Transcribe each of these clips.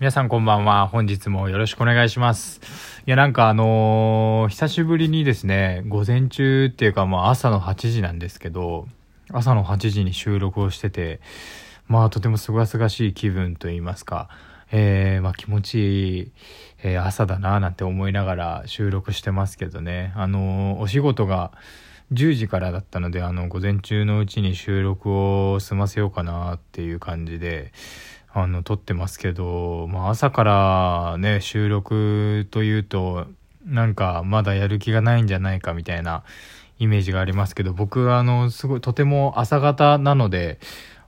皆さんこんばんは。本日もよろしくお願いします。いや、なんかあのー、久しぶりにですね、午前中っていうかまあ朝の8時なんですけど、朝の8時に収録をしてて、まあとてもすがすがしい気分と言いますか、えー、まあ気持ちいい、朝だなぁなんて思いながら収録してますけどね、あの、お仕事が、10時からだったので、あの、午前中のうちに収録を済ませようかなっていう感じで、あの、撮ってますけど、まあ朝からね、収録というと、なんかまだやる気がないんじゃないかみたいなイメージがありますけど、僕はあの、すごい、とても朝方なので、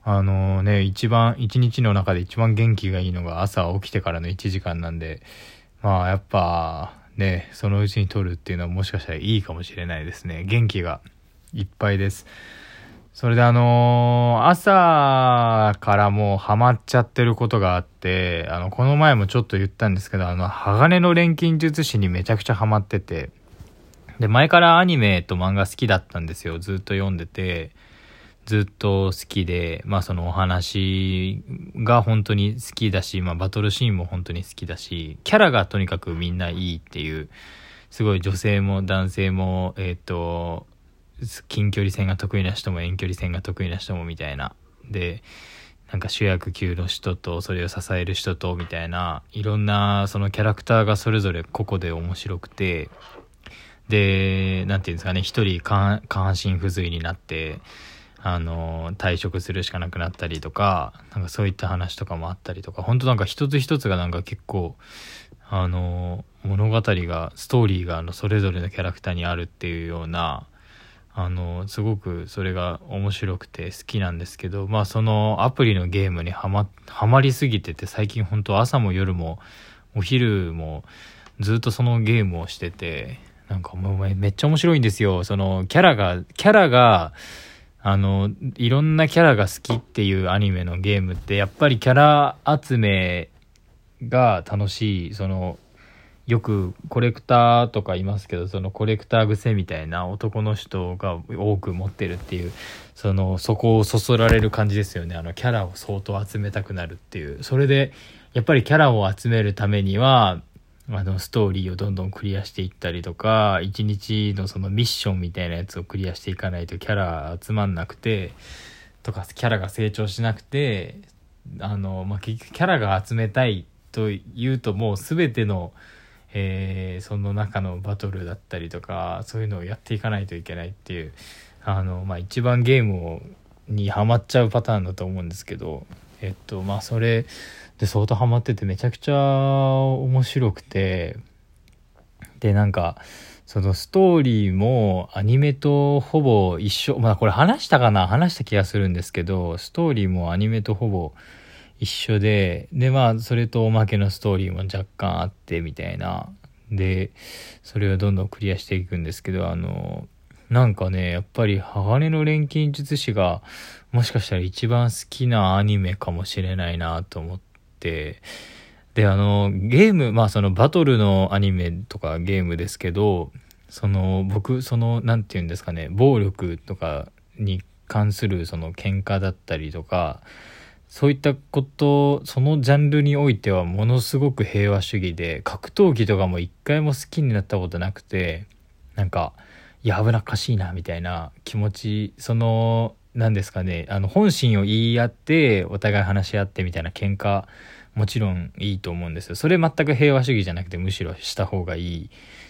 あのね、一番、一日の中で一番元気がいいのが朝起きてからの1時間なんで、まあやっぱ、ね、そのうちに撮るっていうのはもしかしたらいいかもしれないですね。元気がいっぱいです。それであのー、朝からもうハマっちゃってることがあって、あの、この前もちょっと言ったんですけど、あの、鋼の錬金術師にめちゃくちゃハマってて、で、前からアニメと漫画好きだったんですよ。ずっと読んでて、ずっと好きで、まあそのお話が本当に好きだし、まあバトルシーンも本当に好きだし、キャラがとにかくみんないいっていう、すごい女性も男性も、えっ、ー、と、近距離戦が得意な人も遠距離戦が得意な人もみたいな。で、なんか主役級の人とそれを支える人とみたいないろんなそのキャラクターがそれぞれ個々で面白くてで何て言うんですかね一人下半身不随になってあの、退職するしかなくなったりとか、なんかそういった話とかもあったりとか、本当なんか一つ一つがなんか結構、あの、物語が、ストーリーがあの、それぞれのキャラクターにあるっていうような、あの、すごくそれが面白くて好きなんですけど、まあそのアプリのゲームにはま、はまりすぎてて、最近本当朝も夜も、お昼もずっとそのゲームをしてて、なんかもうめっちゃ面白いんですよ。そのキャラが、キャラが、あの、いろんなキャラが好きっていうアニメのゲームって、やっぱりキャラ集めが楽しい、その、よくコレクターとかいますけど、そのコレクター癖みたいな男の人が多く持ってるっていう、その、そこをそそられる感じですよね。あの、キャラを相当集めたくなるっていう。それで、やっぱりキャラを集めるためには、あの、ストーリーをどんどんクリアしていったりとか、一日のそのミッションみたいなやつをクリアしていかないとキャラ集まんなくて、とか、キャラが成長しなくて、あの、まあ、結局キャラが集めたいというともう全ての、えー、その中のバトルだったりとか、そういうのをやっていかないといけないっていう、あの、まあ、一番ゲームを、にハマっちゃうパターンだと思うんですけど、えっと、まあ、それ、で、相当ハマっててめちゃくちゃ面白くて、で、なんか、そのストーリーもアニメとほぼ一緒、まあこれ話したかな？話した気がするんですけど、ストーリーもアニメとほぼ一緒で、でまあそれとおまけのストーリーも若干あってみたいな。で、それをどんどんクリアしていくんですけど、あの、なんかね、やっぱり鋼の錬金術師がもしかしたら一番好きなアニメかもしれないなと思って、で、あの、ゲーム、まあそのバトルのアニメとかゲームですけど、その僕、その、なんて言うんですかね、暴力とかに関するその喧嘩だったりとか、そういったこと、そのジャンルにおいてはものすごく平和主義で、格闘技とかも一回も好きになったことなくて、なんか、や、危なっかしいな、みたいな気持ち、その、何ですかね、あの、本心を言い合って、お互い話し合ってみたいな喧嘩、もちろんいいと思うんですよ。それ全く平和主義じゃなくて、むしろした方がいい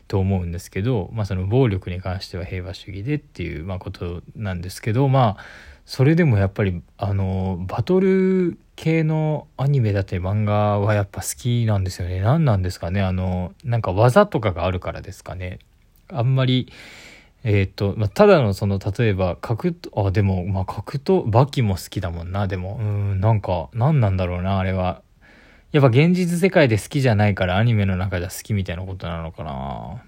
と思うんですけど、まあその暴力に関しては平和主義でっていう、まあことなんですけど、まあ、それでもやっぱり、あの、バトル系のアニメだったり漫画はやっぱ好きなんですよね。何なんですかね。あの、なんか技とかがあるからですかね。あんまり、えっ、と、まあ、ただのその、例えば、格闘、あ、でも、まあ、格闘、バキも好きだもんな、でも。うん、なんか、何なんだろうな、あれは。やっぱ現実世界で好きじゃないからアニメの中では好きみたいなことなのかな。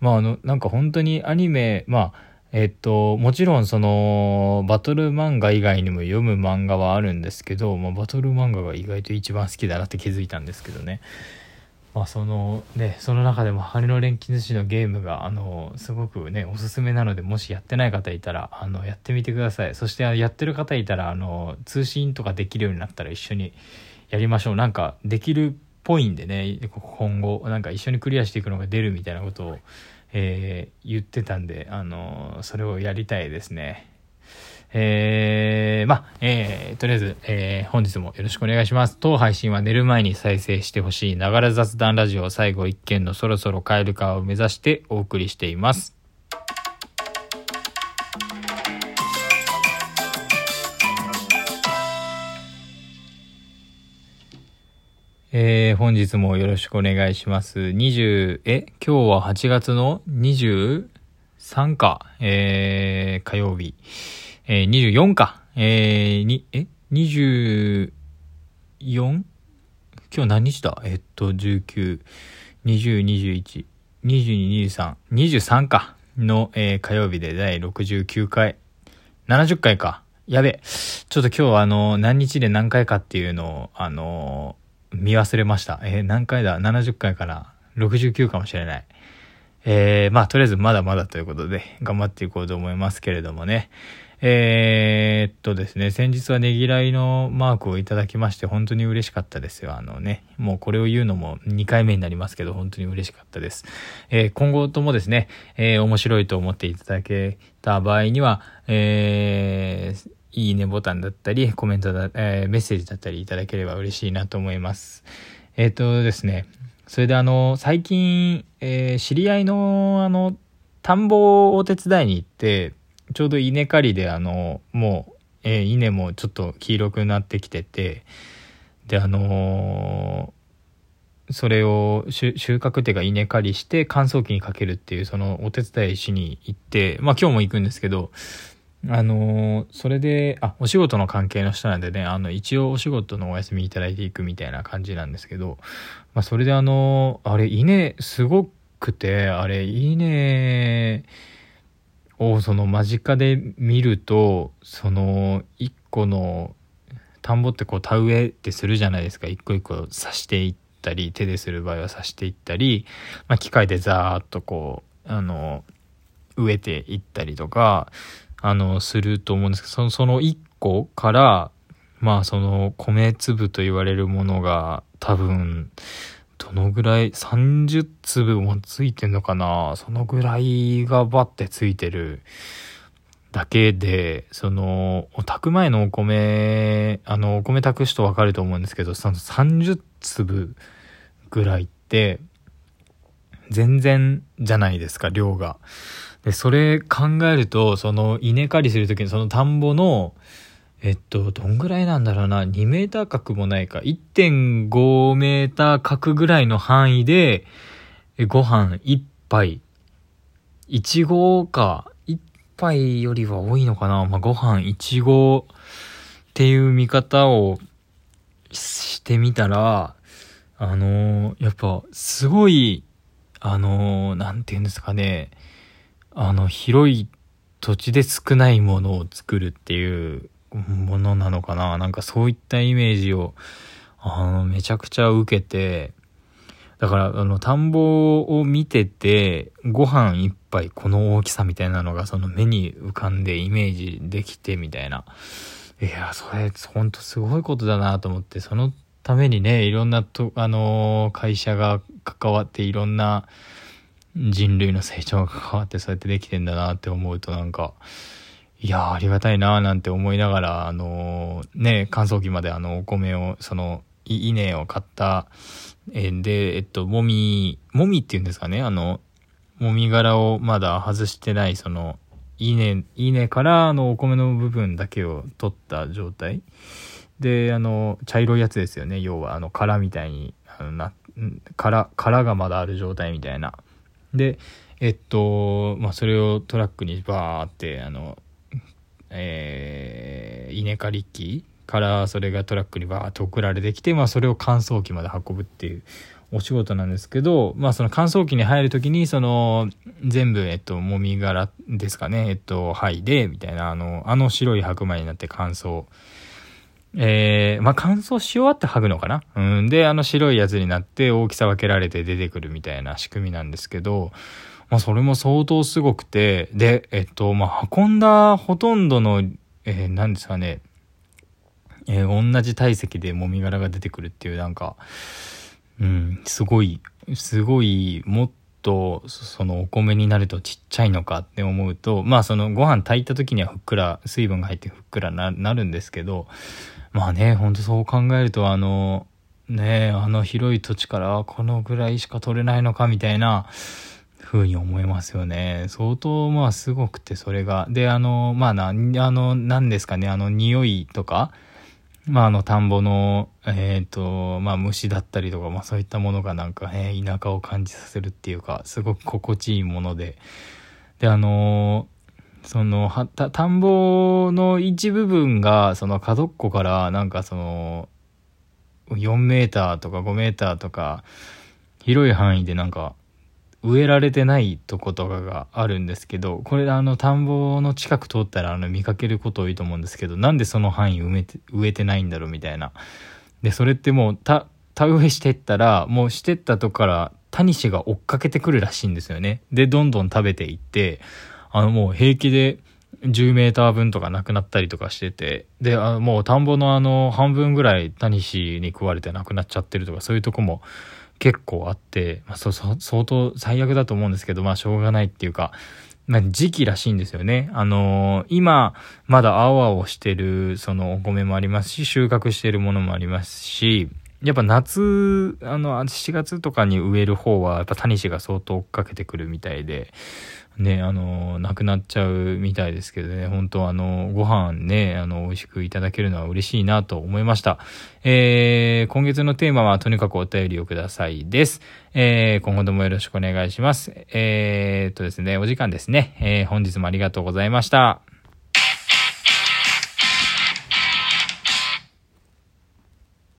まあ、あの、なんか本当にアニメ、まあ、えっと、もちろんその、バトル漫画以外にも読む漫画はあるんですけど、まあ、バトル漫画が意外と一番好きだなって気づいたんですけどね。まあ、そのねその中でも羽の錬金寿司のゲームがあのすごくねおすすめなのでもしやってない方いたらあのやってみてくださいそしてやってる方いたらあの通信とかできるようになったら一緒にやりましょう。なんか、できるっぽいんでね、今後、なんか一緒にクリアしていくのが出るみたいなことを、えー、言ってたんで、あのそれをやりたいですね。えー、まあ、えー、とりあえず、えー、本日もよろしくお願いします。当配信は寝る前に再生してほしい、ながら雑談ラジオ最後一件のそろそろ帰るかを目指してお送りしています。えー、本日もよろしくお願いします。20、え、今日は8月の23か、えー、火曜日。えー、24か。えー、に、え ?24? 今日何日だ？えっと、19、20、21、22、23、23か。の、えー、火曜日で第69回。70回か。やべ。ちょっと今日はあの、何日で何回かっていうのを、あのー、見忘れました。えー、何回だ ?70 回から69かもしれない。えー、まあ、とりあえずまだまだということで、頑張っていこうと思いますけれどもね。えー、っとですね、先日はねぎらいのマークをいただきまして、本当に嬉しかったですよ。あのね、もうこれを言うのも2回目になりますけど、本当に嬉しかったです。えー、今後ともですね、えー、面白いと思っていただけた場合には、えー、いいねボタンだったり、コメントだ、えー、メッセージだったりいただければ嬉しいなと思います。えっ、とですね、それであの、最近、えー、知り合いの、あの、田んぼをお手伝いに行って、ちょうど稲刈りであのもう、えー、稲もちょっと黄色くなってきててであのー、それを収穫っていうか稲刈りして乾燥機にかけるっていうそのお手伝いしに行ってまあ今日も行くんですけどあの、それで、あ、お仕事の関係の人なんでね、あの、一応お仕事のお休みいただいていくみたいな感じなんですけど、まあ、それであの、あれ、稲、すごくて、あれ、稲、をその間近で見るとその一個の田んぼってこう田植えってするじゃないですか。一個一個刺していったり手でする場合は刺していったり、まあ、機械でザーッとこうあの植えていったりとかあのすると思うんですけどそのその1個からまあその米粒と言われるものが多分どのぐらい、30粒もついてんのかな？そのぐらいがバッてついてるだけで、そのお、炊く前のお米、あの、お米炊く人わかると思うんですけど、その30粒ぐらいって、全然じゃないですか、量が。で、それ考えると、その稲刈りするときにその田んぼの、えっと、どんぐらいなんだろうな、2メーター角もないか、1.5メーター角ぐらいの範囲で、ご飯1杯、1合か、1杯よりは多いのかな、まあ、ご飯1合っていう見方をしてみたら、あのー、やっぱ、すごい、あのー、なんて言うんですかね、あの、広い土地で少ないものを作るっていうものなのかななんかそういったイメージを、あの、めちゃくちゃ受けて、だから、あの、田んぼを見てて、ご飯一杯この大きさみたいなのがその目に浮かんでイメージできてみたいな。いや、それ、ほんとすごいことだなと思って、そのためにね、いろんなと、あのー、会社が関わっていろんな人類の成長が関わってそうやってできてんだなって思うとなんか、いやありがたいななんて思いながら、あのー、ね、乾燥機まであの、お米を、その、稲を買った、えー、で、えっと、もみ、もみっていうんですかね、あの、もみ殻をまだ外してない、その、稲、稲からあのお米の部分だけを取った状態。で、あの、茶色いやつですよね、要は、あの、殻みたいに、あのな、殻、殻がまだある状態みたいな。で、えっと、まあ、それをトラックにバーって、あの、えー、稲刈り機からそれがトラックにバーッと送られてきて、まあ、それを乾燥機まで運ぶっていうお仕事なんですけど、まあ、その乾燥機に入る時にその全部、えっと、もみ殻ですかね、えっと、剥いでみたいなあのあの白い白米になって乾燥えー、まあ、乾燥し終わって剥ぐのかな？うん。で、あの白いやつになって大きさ分けられて出てくるみたいな仕組みなんですけど、まあ、それも相当すごくて、で、えっと、まあ、運んだほとんどの、えー、何ですかね、えー、同じ体積でもみ殻が出てくるっていうなんか、うん、すごい、すごい、もっと、そのお米になるとちっちゃいのかって思うと、まあそのご飯炊いた時にはふっくら、水分が入ってふっくらななるんですけど、まあね、ほんとそう考えるとあの、ねあの広い土地からこのぐらいしか取れないのかみたいな、風に思いますよね。相当まあすごくてそれが。で、あの、まあな、あの、何ですかね、あの匂いとか、まああの田んぼの、えっ、ー、と、まあ虫だったりとか、まあそういったものがなんかね、田舎を感じさせるっていうか、すごく心地いいもので。で、あのその、は、た、田んぼの一部分が、その角っこから、なんかその、4メーターとか5メーターとか、広い範囲でなんか、植えられてないとことかがあるんですけど、これあの田んぼの近く通ったらあの見かけること多いと思うんですけど、なんでその範囲埋めて、植えてないんだろうみたいな。で、それってもう田、植えしてったら、もうしてったとこからタニシが追っかけてくるらしいんですよね。で、どんどん食べていって、あのもう平気で10メーター分とかなくなったりとかしてて、で、あもう田んぼのあの半分ぐらいタニシに食われてなくなっちゃってるとか、そういうとこも結構あって、まあ、そそ相当最悪だと思うんですけど、まあ、しょうがないっていうか、まあ、時期らしいんですよね。あのー、今、まだ青々してる、そのお米もありますし、収穫してるものもありますし、やっぱ夏、あの、7月とかに植える方は、やっぱタニシが相当追っかけてくるみたいで、ね、あの、なくなっちゃうみたいですけどね、本当あの、ご飯ね、あの、美味しくいただけるのは嬉しいなと思いました。えー、今月のテーマはとにかくお便りをくださいです。えー、今後ともよろしくお願いします。えー、っとですね、お時間ですね。えー、本日もありがとうございました。